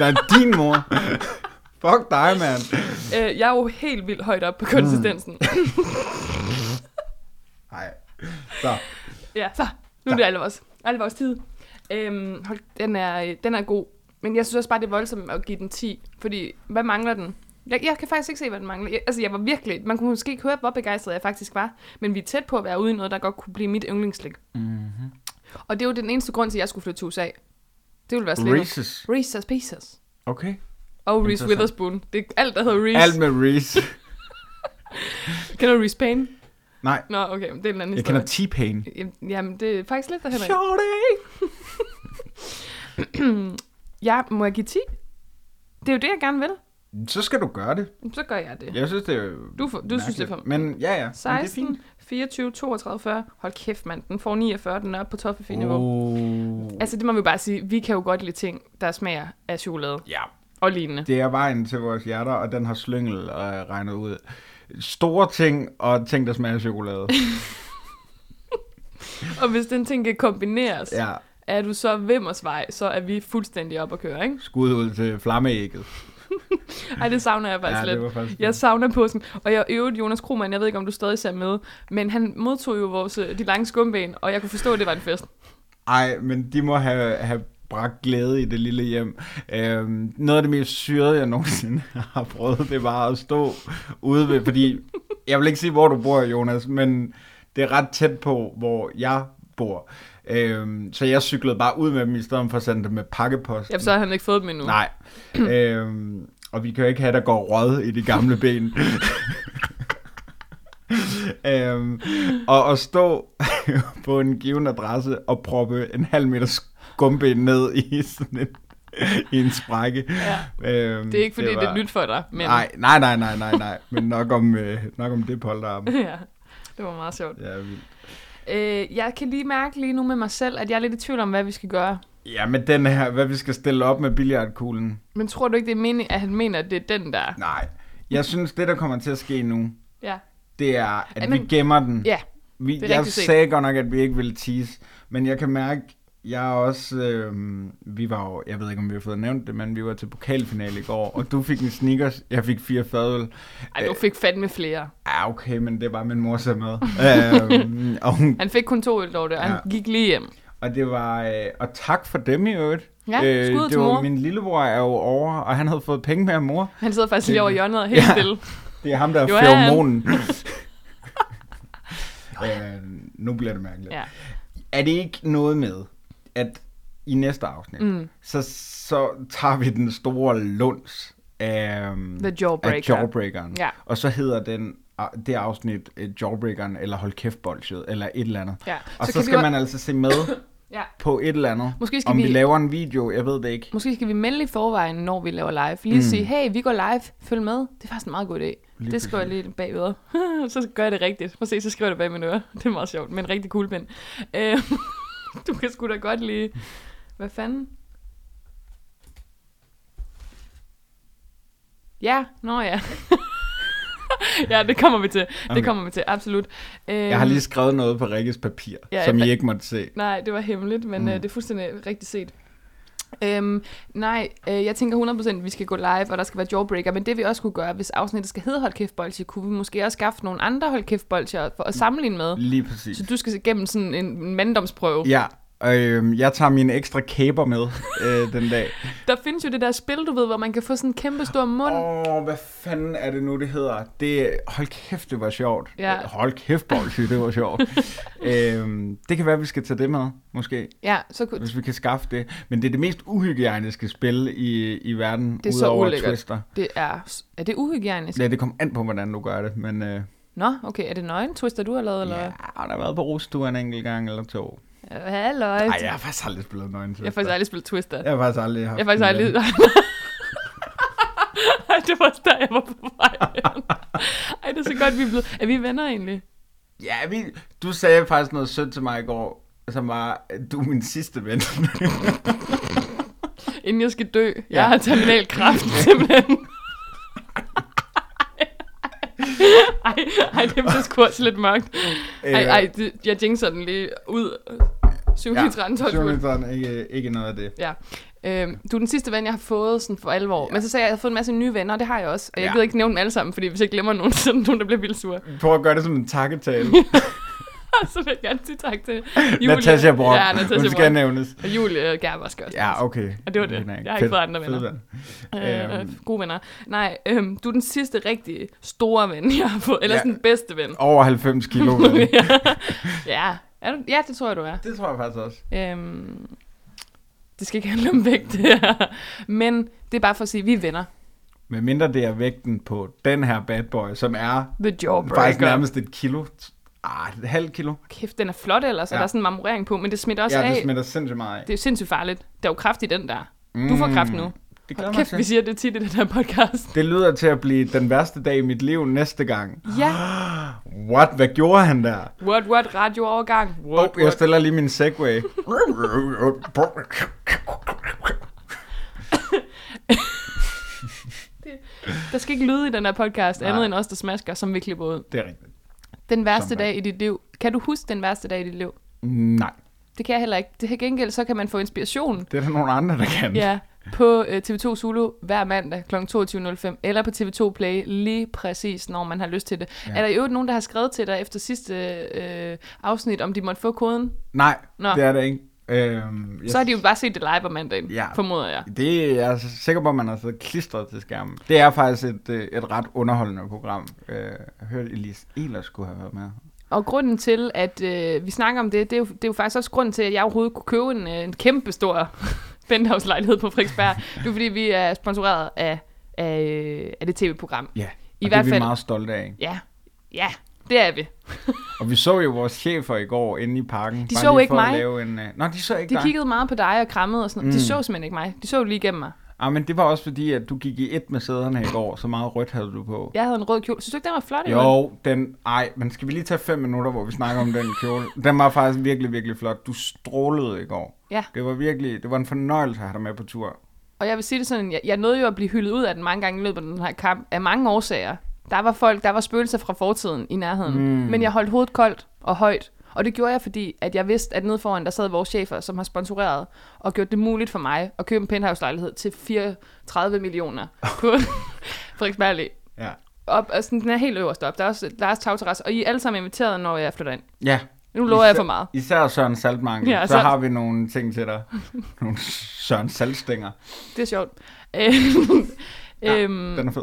S2: Nej, din mor. Fuck dig, mand.
S1: Øh, jeg er jo helt vildt højt op på konsistensen.
S2: Nej. Så.
S1: Ja, så nu er det alle vores, alle vores tid. Øhm, hold, den, er, den er god. Men jeg synes også bare, det er voldsomt at give den 10. Fordi, hvad mangler den? Jeg, jeg kan faktisk ikke se, hvad den mangler. Jeg, altså, jeg var virkelig... Man kunne måske ikke høre, hvor begejstret jeg faktisk var. Men vi er tæt på at være ude i noget, der godt kunne blive mit yndlingsslik.
S2: Mm-hmm.
S1: Og det er jo den eneste grund til, at jeg skulle flytte til USA. Det ville være slet
S2: Reese's.
S1: Reese's Pieces.
S2: Okay.
S1: Og Reese. Witherspoon. Det er alt, der hedder Reese.
S2: Alt med Reese.
S1: Kender du Reese Payne?
S2: Nej,
S1: Nå, okay, det er en anden
S2: jeg
S1: historie.
S2: kender T-Pain.
S1: Jamen, det er faktisk lidt derhen.
S2: Shorty.
S1: Ja, må jeg give 10? Det er jo det, jeg gerne vil.
S2: Så skal du gøre det.
S1: Så gør jeg det.
S2: Jeg synes, det er
S1: Du, får, du synes, det er for...
S2: Men ja, ja. Men det er
S1: 16,
S2: fint.
S1: 24, 32, 40. Hold kæft, mand. Den får 49, den er oppe på toffefee-niveau. Oh. Altså, det må vi bare sige. Vi kan jo godt lide ting, der smager af chokolade
S2: Ja,
S1: og lignende.
S2: det er vejen til vores hjerter, og den har slyngel og regnet ud. Store ting og ting, der smager af chokolade.
S1: Og hvis den ting kan kombineres, ja.
S2: Ja,
S1: er du så vimmersvej, så er vi fuldstændig op at køre, ikke?
S2: skud ud til flammeægget.
S1: Ej, det savner jeg faktisk
S2: Ja,
S1: lidt.
S2: faktisk
S1: Jeg savner påsken. Og jeg øvrigt Jonas Krohmann, jeg ved ikke, om du stadig ser med, men han modtog jo vores, øh, de lange skumben, og jeg kunne forstå, at det var en fest.
S2: Ej, men de må have, have bragt glæde i det lille hjem. Øhm, noget af det mest syrede, jeg nogensinde har prøvet, det var at stå ude ved, fordi jeg vil ikke sige, hvor du bor, Jonas, men det er ret tæt på, hvor jeg bor. Øhm, så jeg cyklede bare ud med dem, i stedet for at sende dem med pakkepost.
S1: Ja, så har han ikke fået dem endnu.
S2: Nej. øhm, og vi kan jo ikke have, der går råd i de gamle ben. øhm, og at stå på en given adresse og proppe en halv meter skumben ned i sådan en, i en sprække.
S1: Ja.
S2: Øhm,
S1: Det er ikke, fordi det, det er nyt for dig, men
S2: Nej, nej, nej, nej, nej, nej. Men nok om, øh, nok om det polterarm.
S1: ja, det var meget sjovt.
S2: Ja, vildt.
S1: Øh, jeg kan lige mærke lige nu med mig selv, at jeg er lidt i tvivl om, hvad vi skal gøre.
S2: Ja, men den her, hvad vi skal stille op med billiardkuglen.
S1: Men tror du ikke, det er meningen, at han mener, at det er den der?
S2: Nej, jeg synes, det der kommer til at ske nu,
S1: Ja.
S2: det er, at
S1: Jamen,
S2: vi gemmer den.
S1: Ja,
S2: Vi,
S1: det er
S2: jeg sagde godt nok, at vi ikke ville tease, men jeg kan mærke, jeg er også, øh, vi var jo, jeg ved ikke, om vi har fået nævnt det, men vi var til pokalfinale i går, og du fik en sneakers, jeg fik fire fadøl.
S1: Ej, du fik fandme flere.
S2: Ja, okay, men det var min mor så med. øhm, og, hun,
S1: Han fik kun to øl dog, det, og han
S2: Ja.
S1: gik lige hjem.
S2: Og det var, øh, og tak for dem i øvrigt.
S1: Ja, skud
S2: det var,
S1: mor.
S2: Min lillebror er jo over, og han havde fået penge med af mor.
S1: Han sidder faktisk lige over i hjørnet og helt
S2: Ja.
S1: stille.
S2: Det er ham, der er feromonen. øh, nu bliver det mærkeligt.
S1: Ja.
S2: Er det ikke noget med, at i næste afsnit,
S1: Mm.
S2: så, så tager vi den store lunds af,
S1: The Jawbreaker.
S2: af Jawbreakeren.
S1: Ja.
S2: Og så hedder den, det afsnit uh, Jawbreakeren, eller Hold kæft bolsjet, eller et eller andet.
S1: Ja.
S2: Og så, så skal man altså se med
S1: Ja.
S2: på et eller andet.
S1: Måske skal
S2: Om vi...
S1: vi-
S2: laver en video, jeg ved det ikke.
S1: Måske skal vi melde i forvejen, når vi laver live. Lige mm. sige, hey, vi går live, følg med. Det er faktisk en meget god idé.
S2: Lige
S1: det skriver jeg lige bagved. så gør jeg det rigtigt. Prøv se, så skriver jeg det bag mine ører. Det er meget sjovt, med en rigtig cool pen. Øh, du kan sgu da godt lige... Hvad fanden? Ja, nå ja. ja, det kommer vi til. Det
S2: Okay.
S1: kommer vi til, absolut. Øhm,
S2: Jeg har lige skrevet noget på Rikkes papir,
S1: Ja,
S2: som I
S1: jeg-
S2: ikke måtte se.
S1: Nej, det var hemmeligt, men
S2: Mm.
S1: mm. øh, det er fuldstændig rigtigt set. Øhm, nej, øh, jeg tænker 100% at vi skal gå live, og der skal være jawbreaker, men det vi også kunne gøre, hvis afsnittet skal hedde Hold kæft bolsje, kunne vi måske også skaffe nogle andre Hold kæft bolsjer for at sammenligne med.
S2: Lige præcis.
S1: Så du skal igennem sådan en manddomsprøve.
S2: Ja, øh, jeg tager mine ekstra kæber med øh, den dag.
S1: Der findes jo det der spil, du ved, hvor man kan få sådan en kæmpe stor mund.
S2: Åh, oh, hvad fanden er det nu, det hedder? Det, hold kæft, det var sjovt.
S1: Ja.
S2: Hold kæft, bolsje, det var sjovt. øhm, det kan være, vi skal tage det med, måske,
S1: Ja, så kunne...
S2: hvis vi kan skaffe det. Men det er det mest uhygiejniske spil i, i verden,
S1: Det er så
S2: udover
S1: ulækkert.
S2: Twister.
S1: Det er... Er det uhygiejnisk?
S2: Ja, det kommer an på, hvordan du gør det, men øh,
S1: Nå, okay. Er det nøgen twister, du har lavet, eller?
S2: ja, der har været på rustur en enkelt gang eller to.
S1: Ja. Halløj.
S2: Nej, jeg har faktisk aldrig spillet nøgen
S1: Jeg har faktisk aldrig spillet twister.
S2: Jeg har faktisk aldrig haft
S1: Jeg har faktisk aldrig... Ej, det var der, jeg var på vej. Ej, det er så godt, vi er blevet... Er vi venner egentlig?
S2: Ja, vi, du sagde faktisk noget sødt til mig i går, som var, at du er min sidste ven.
S1: Inden jeg skal dø. Jeg
S2: Ja.
S1: har terminal kræft, simpelthen. ej, ej, det bliver sgu også lidt mørkt. Ej, ej, det, jeg jinxer den lige ud. 7 ja, 13, 12
S2: Syv
S1: minutter.
S2: meter, ikke, ikke noget af det.
S1: Ja. Øhm, du er den sidste ven, jeg har fået sådan for alvor. Ja. Men så sagde jeg, at jeg har fået en masse nye venner, og det har jeg også. Og jeg
S2: Ja.
S1: ja. gider ikke nævne dem alle sammen, fordi hvis jeg glemmer nogen, så er der nogen, der bliver vildt sure.
S2: Prøv at gøre det som en takketale.
S1: så vil jeg gerne sige tak til
S2: Natasha Brock.
S1: Ja, Natasha
S2: Hun skal nævnes.
S1: Og Julie Gerber skal også.
S2: Ja, okay.
S1: Og det var det. Jeg har ikke fået andre venner.
S2: ven.
S1: Øh,
S2: Øhm.
S1: gode venner. Nej, øhm, du er den sidste rigtig store ven, jeg har fået. Eller
S2: Ja.
S1: sådan den bedste ven.
S2: Over 90 kilo. ven.
S1: ja. Er du? ja, det tror jeg, du er.
S2: det tror jeg faktisk også.
S1: Øhm, det skal ikke handle om vægt, det her. Men det er bare for at sige, at vi er venner.
S2: Men mindre det er vægten på den her bad boy, som er
S1: The jawbreaker.
S2: faktisk nærmest et kilo. Ah, et halvt kilo.
S1: Kæft, den er flot ellers, ja.
S2: Ja.
S1: og der er sådan en marmorering på, men det smitter også
S2: Ja,
S1: af.
S2: det smitter sindssygt meget af.
S1: Det er sindssygt farligt. Der er jo kraft i den der. Du får kraft nu.
S2: Det glæder
S1: Hold kæft, vi
S2: til.
S1: siger det tit i den her podcast.
S2: Det lyder til at blive den værste dag i mit liv næste gang.
S1: Ja.
S2: What? Hvad gjorde han der?
S1: What, what, radioovergang. What,
S2: Oh, jeg stiller lige min segway.
S1: Der skal ikke lyde i den her podcast,
S2: Nej.
S1: andet end os, der smasker, som vi klipper ud.
S2: Det er rigtigt.
S1: Den værste
S2: Som
S1: dag i dit liv. Kan du huske den værste dag i dit liv?
S2: Nej,
S1: Det kan jeg heller ikke. Det her gengæld, så kan man få inspiration
S2: det er der nogle andre, der kan.
S1: ja, på øh, TV2 Zulu hver mandag kl. 22.05, eller på TV2 Play lige præcis, når man har lyst til det.
S2: Ja.
S1: Er der i øvrigt nogen, der har skrevet til dig efter sidste øh, afsnit, om de måtte få koden?
S2: Nej,
S1: Nå.
S2: det er det ikke. Øhm, jeg,
S1: Så har de jo bare set det live om mandagen,
S2: Ja.
S1: formoder jeg.
S2: Det er jeg er sikker på, at man har siddet klistret til skærmen. Det er faktisk et, øh, et ret underholdende program. Øh, Jeg hørte, Elise Ehlers skulle have været med.
S1: Og grunden til, at øh, vi snakker om det, det er, jo, det er jo faktisk også grunden til, at jeg overhovedet kunne købe en, øh, en kæmpe stor penthouse-lejlighed på Frederiksberg. Det er fordi, vi er sponsoreret af af, af det tv-program.
S2: Ja,
S1: I
S2: og
S1: hvert
S2: det er vi meget stolte af.
S1: Ja, ja, det er vi.
S2: Og vi så jo vores chefer i går inde i parken.
S1: De så
S2: lige
S1: ikke
S2: for at
S1: mig.
S2: Lave en, uh... Nå, de så ikke
S1: De
S2: dig.
S1: kiggede meget på dig og krammede og sådan noget.
S2: Mm.
S1: De så simpelthen ikke mig. De så jo lige igennem mig.
S2: Ah, men det var også fordi, at du gik i et med sæderne i går, så meget rødt havde du på.
S1: Jeg havde en rød kjole. Synes du ikke, den var flot?
S2: Jo, den... Ej, men skal vi lige tage fem minutter, hvor vi snakker om den kjole? Den var faktisk virkelig, virkelig flot. Du strålede i går.
S1: Ja.
S2: Det var virkelig... Det var en fornøjelse at have dig med på tur.
S1: Og jeg vil sige det sådan, jeg, jeg nåede jo at blive hyldet ud af den mange gange i løbet af den her kamp, af mange årsager. Der var folk, der var spøgelser fra fortiden i nærheden. Mm. Men jeg holdt hovedet koldt og højt. Og det gjorde jeg, fordi at jeg vidste, at nede foran, der sad vores chefer, som har sponsoreret og gjort det muligt for mig at købe en penthouse-lejlighed til 34 millioner på Frederiksberg.
S2: Ja.
S1: Op, altså, den er helt øverst op. Der er også Lars tagterrasse, og I er alle sammen inviteret, når jeg flytter ind.
S2: Ja.
S1: Nu lover jeg for meget.
S2: Især Søren Saltmangel.
S1: Ja,
S2: Ja, så,
S1: så-
S2: har vi nogle ting til dig. nogle Søren Saltstænger.
S1: Det er sjovt. Øh, øhm,
S2: Den er fed.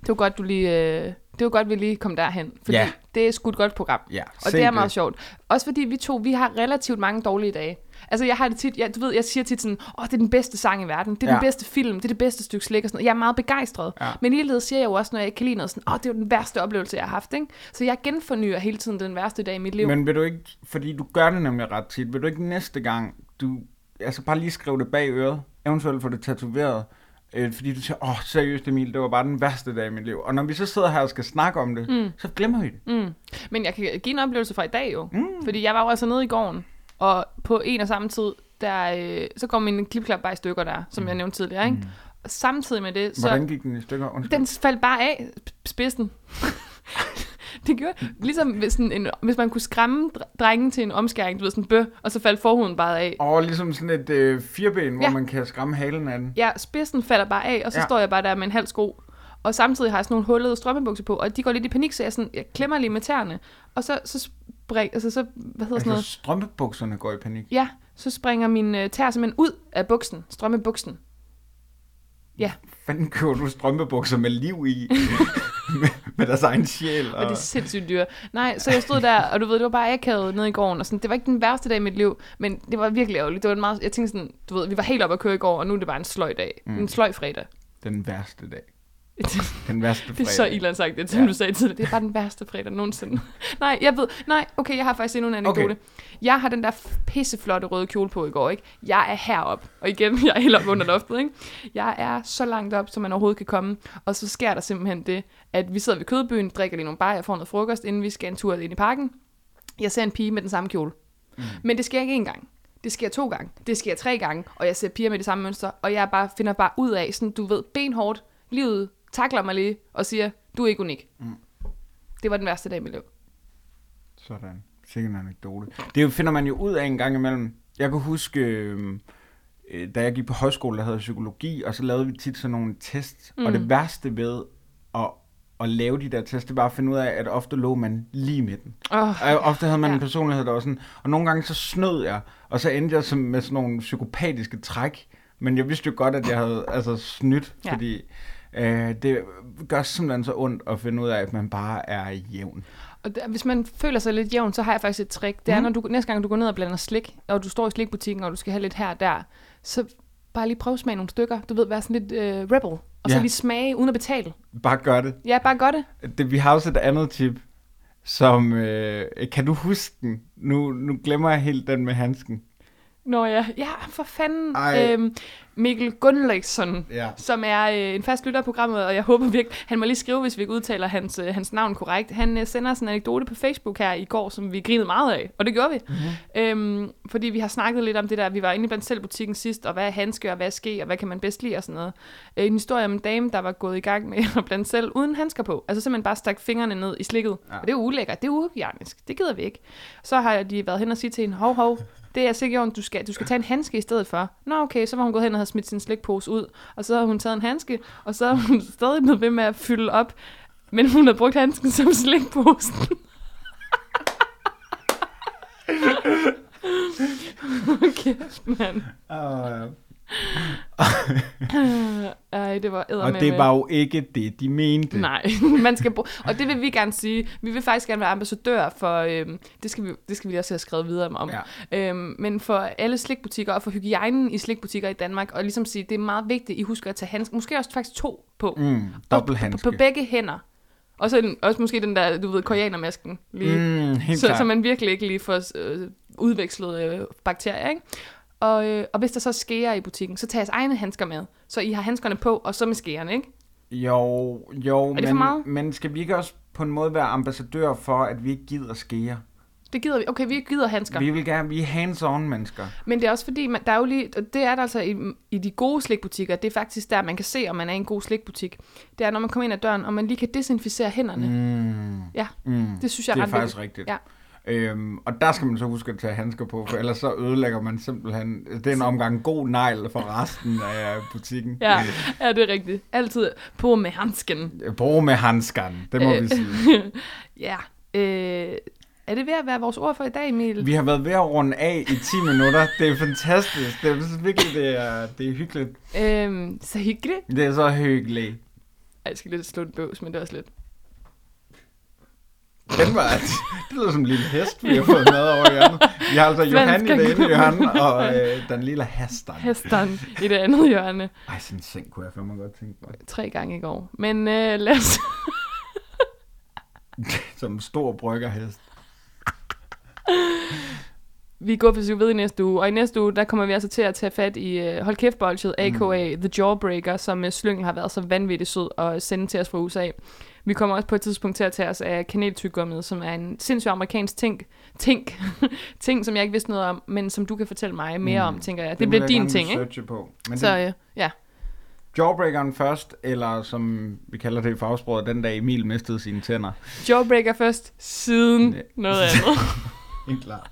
S1: Det var godt, du lige, øh, det var godt, vi lige kom derhen. Fordi
S2: Ja.
S1: det er sgu et godt program.
S2: Ja,
S1: Og det er meget sjovt. Også fordi vi to, vi har relativt mange dårlige dage. Altså jeg har det tit, jeg, du ved, jeg siger tit sådan, åh, det er den bedste sang i verden, det er ja. Den bedste film, det er det bedste stykke slik og sådan noget. Jeg er meget begejstret.
S2: Ja.
S1: Men ligeledes siger jeg jo også, når jeg ikke kan lide noget sådan, åh, det er den værste oplevelse, jeg har haft, ikke? Så jeg genfornyer hele tiden den værste dag i mit liv.
S2: Men vil du ikke, fordi du gør det nemlig ret tit, vil du ikke næste gang, du, altså bare lige skrive det bag øret, eventuelt få det tatoveret, øh, fordi du siger, åh, seriøst Emil, det var bare den værste dag i mit liv. Og når vi så sidder her og skal snakke om det, mm. så glemmer vi det.
S1: Mm. Men jeg kan give en oplevelse fra i dag jo. Mm. Fordi jeg var jo altså nede i gården, og på en og samme tid, der, øh, så går min klipklap bare i stykker der, som jeg nævnte tidligere. Ikke? Og samtidig med det, så...
S2: Hvordan gik den i stykker? Undskyld.
S1: Den faldt bare af sp- spidsen. det gjorde ligesom hvis, sådan en, hvis man kunne skræmme dr- drengen til en omskæring, du ved, sådan bø, og så faldt forhuden bare af.
S2: Og ligesom sådan et øh, fireben, hvor
S1: Ja.
S2: man kan skræmme halen af den.
S1: Ja, spidsen falder bare af, og så ja. Står jeg bare der med en halv sko. Og samtidig har jeg sådan nogle hullede strømpebukser på, og de går lidt i panik, så jeg, sådan, jeg klemmer lige med tæerne. Og så, så, spring, altså, så hvad hedder sådan
S2: Altså
S1: noget?
S2: strømpebukserne går i panik.
S1: Ja, så springer min øh, tær simpelthen ud af buksen, strømmebuksen. Ja,
S2: Fanden køber du strømpebukser med liv i? med, med deres egen sjæl.
S1: og det er sindssygt dyrt. Nej, så jeg stod der, og du ved, det var bare akavet nede i gården, og sådan, det var ikke den værste dag i mit liv, men det var virkelig ærgerligt. Det var en meget, jeg tænkte sådan, du ved, vi var helt oppe at køre i går, og nu er det bare en sløj dag. Mm. En sløj fredag.
S2: Den værste dag. Den værste fredag.
S1: Det er så Ilan sagt, det som
S2: Ja.
S1: du sagde tidligere. Det er bare den værste fredag nogensinde. nej, jeg ved, nej, okay, jeg har faktisk endnu en anekdote. Okay. Jeg har den der pisseflotte røde kjole på i går, ikke? Jeg er heroppe, og igen, jeg er helt oppe under loftet, ikke? Jeg er så langt op, som man overhovedet kan komme, og så sker der simpelthen det, at vi sidder ved kødbyen, drikker lige nogle bajer, får noget frokost, inden vi skal en tur ind i parken. Jeg ser en pige med den samme kjole. Mm. Men det sker ikke én gang. Det sker to gange. Det sker tre gange, og jeg ser piger med det samme mønster, og jeg bare finder bare ud af, sådan, du ved, benhårdt, livet takler mig lige og siger, du er ikke unik. Mm. Det var den værste dag i mit liv.
S2: Sådan. Sikkert en anekdote. Det finder man jo ud af en gang imellem. Jeg kan huske, øh, øh, da jeg gik på højskole, der havde psykologi, og så lavede vi tit sådan nogle tests. Mm. Og det værste ved at, at lave de der tests, det var at finde ud af, at ofte lå man lige i midten.
S1: Oh,
S2: Og ofte havde man
S1: Ja.
S2: en personlighed, der var sådan, og nogle gange så snød jeg, og så endte jeg som med sådan nogle psykopatiske træk, men jeg vidste jo godt, at jeg havde altså snydt,
S1: ja.
S2: fordi øh, det gør simpelthen så ondt at finde ud af, at man bare er jævn.
S1: Og der, hvis man føler sig lidt jævn, så har jeg faktisk et trick. Det er,
S2: Mhm.
S1: når du, næste gang du går ned og blander slik, og du står i slikbutikken, og du skal have lidt her og der, så bare lige prøve at smage nogle stykker. Du ved, være sådan lidt øh, rebel. Og så
S2: Ja.
S1: lige smage, uden at betale.
S2: Bare gør det.
S1: Ja, bare gør det.
S2: det vi har også et andet tip, som, øh, kan du huske den? Nu, nu glemmer jeg helt den med handsken.
S1: Nå ja, ja, for fanden.
S2: Ej.
S1: Øhm, Mikkel Gunnløgsson,
S2: Ja.
S1: som er øh, en fast lytter af programmet, og jeg håber virkelig, han må lige skrive, hvis vi ikke udtaler hans, øh, hans navn korrekt. Han øh, sender sådan en anekdote på Facebook her i går, som vi grinede meget af, og det gjorde vi. Mm-hmm. Øhm, fordi vi har snakket lidt om det der, vi var inde i blandt selv butikken sidst, og hvad er handske, og hvad er ske, og hvad kan man bedst lide, og sådan noget. Øh, en historie om en dame, der var gået i gang med at blande selv uden handsker på. Altså simpelthen bare stak fingrene ned i slikket. Ja. Og det er ulækkert, det er uhygienisk, det gider vi ikke. Så har de været hen og sige til hende, hov, hov, det er sikkert, at du skal, du skal tage en handske i stedet for. Nå okay, så var hun gået hen og havde smidt sin slikpose ud, og så har hun taget en handske, og så er hun stadig blevet ved med at fylde op, men hun har brugt handsken som slikposen. okay, mand.
S2: Uh,
S1: Ej, det var
S2: Og det var jo ikke det, de mente.
S1: Nej, man skal bruge, og det vil vi gerne sige. Vi vil faktisk gerne være ambassadør for, øhm, det, skal vi, det skal vi også have skrevet videre om.
S2: Ja.
S1: Øhm, men for alle slikbutikker og for hygiejnen i slikbutikker i Danmark, og ligesom sige, det er meget vigtigt, I husker at tage handsker, måske også faktisk to på.
S2: Mm,
S1: Og
S2: dobbelthandske.
S1: På, på begge hænder. Og så også måske den der, du ved, koreanermasken. Lige.
S2: Mm,
S1: så,
S2: klart.
S1: så man virkelig ikke lige får øh, udvekslet øh, bakterier, ikke? Og, øh, og hvis der så er skeer i butikken, så tag jeres egne handsker med. Så I har handskerne på, og så med skærene, ikke?
S2: Jo, jo, men, men skal vi ikke også på en måde være ambassadør for, at vi ikke gider skære?
S1: Det gider vi. Okay, vi gider handsker.
S2: Vi vil gerne, vi er hands-on mennesker.
S1: Men det er også fordi, man, der er jo lige, det er der altså i, i de gode slikbutikker, det er faktisk der, man kan se, om man er i en god slikbutik. Det er, når man kommer ind ad døren, og man lige kan desinficere hænderne. Mm. Ja,
S2: Mm.
S1: det synes jeg
S2: det er
S1: ret
S2: faktisk
S1: vigtigt.
S2: rigtigt.
S1: Ja.
S2: Øhm, og der skal man så huske at tage handsker på, for ellers så ødelægger man simpelthen den omgang god negl for resten af butikken.
S1: Ja, ja, det er rigtigt. Altid på med handsken.
S2: Brug med handskerne, det må
S1: Øh.
S2: vi sige.
S1: Ja. Øh, er det ved at være vores ord for i dag, Emil?
S2: Vi har været ved at runde af i 10 minutter. Det er fantastisk. Det er virkelig, det er, det er hyggeligt.
S1: Øhm, så hyggeligt.
S2: Det er så hyggeligt.
S1: Jeg skal lidt slå en bøvs, men det er også lidt.
S2: Den var, det lyder som en lille hest, vi har fået med over i hjørnet. Vi har altså Johan i det ene hjørne, og øh, den lille hesten.
S1: Hesteren i det andet hjørne.
S2: Ej, sådan en seng kunne jeg fandme godt tænke på.
S1: Tre gange i går. Men øh, lad os...
S2: Som en stor bryggerhest.
S1: Vi går for ved i næste uge, og i næste uge, der kommer vi altså til at tage fat i uh, Hold kæft bolsjet, a.k.a. The Jawbreaker, som uh, Slyngel har været så vanvittigt sød at sende til os fra USA. Vi kommer også på et tidspunkt til at tage os af kaneltyggummet, som er en sindssyg amerikansk ting, ting, ting, som jeg ikke vidste noget om, men som du kan fortælle mig mere om, tænker jeg. Det, det bliver din ting, ikke?
S2: På. Men
S1: Så
S2: det,
S1: uh, ja,
S2: Jawbreakeren først, eller som vi kalder det i fagsproget, den dag Emil mistede sine tænder.
S1: Jawbreaker først, siden
S2: Ja.
S1: noget andet.
S2: Helt klart.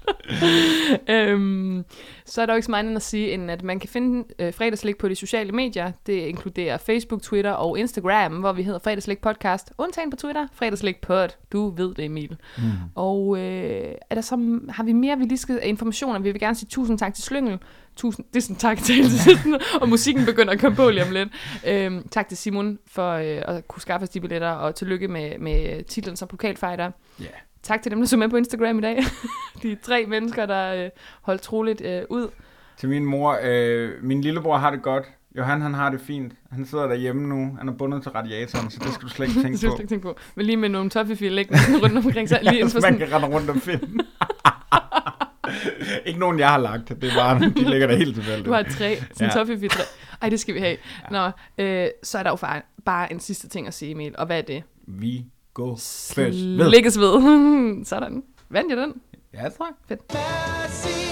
S1: øhm, så er der jo ikke så meget andet at sige, end at man kan finde øh, fredagslik på de sociale medier. Det inkluderer Facebook, Twitter og Instagram, hvor vi hedder Fredagslik Podcast. Undtagen på Twitter, Fredagslik Pod. Du ved det, Emil. Mm. Og øh, er der så, har vi mere, vi lige skal informationer? Vi vil gerne sige tusind tak til Slyngel. Tusind, det er sådan tak til og musikken begynder at komme på lige om lidt. Øhm, tak til Simon for øh, at kunne skaffe os de billetter, og tillykke med, med titlen som pokalfighter.
S2: Ja.
S1: Tak til dem, der så med på Instagram i dag. De tre mennesker, der øh, holdt troligt øh, ud.
S2: Til min mor, øh, min lillebror har det godt. Johan, han har det fint. Han sidder derhjemme nu. Han er bundet til radiatoren, så det skal du slet ikke
S1: Det
S2: tænke
S1: skal du
S2: på.
S1: slet ikke tænke på. Men lige med nogle toffifil liggende rundt omkring sig. Lige inden for
S2: man
S1: sådan,
S2: kan rende rundt og finde. ikke nogen, jeg har lagt. Det er bare, de ligger der helt tilfældigt.
S1: du har træ. Sådan
S2: Ja.
S1: toffifil træ. Ej, det skal vi have. Nå, øh, så er der jo bare, bare en sidste ting at sige, Emil. Og hvad er det?
S2: Vi går først ved.
S1: Slikkes ved. Sådan. Vandt jeg den?
S2: Ja, tak.
S1: Fedt.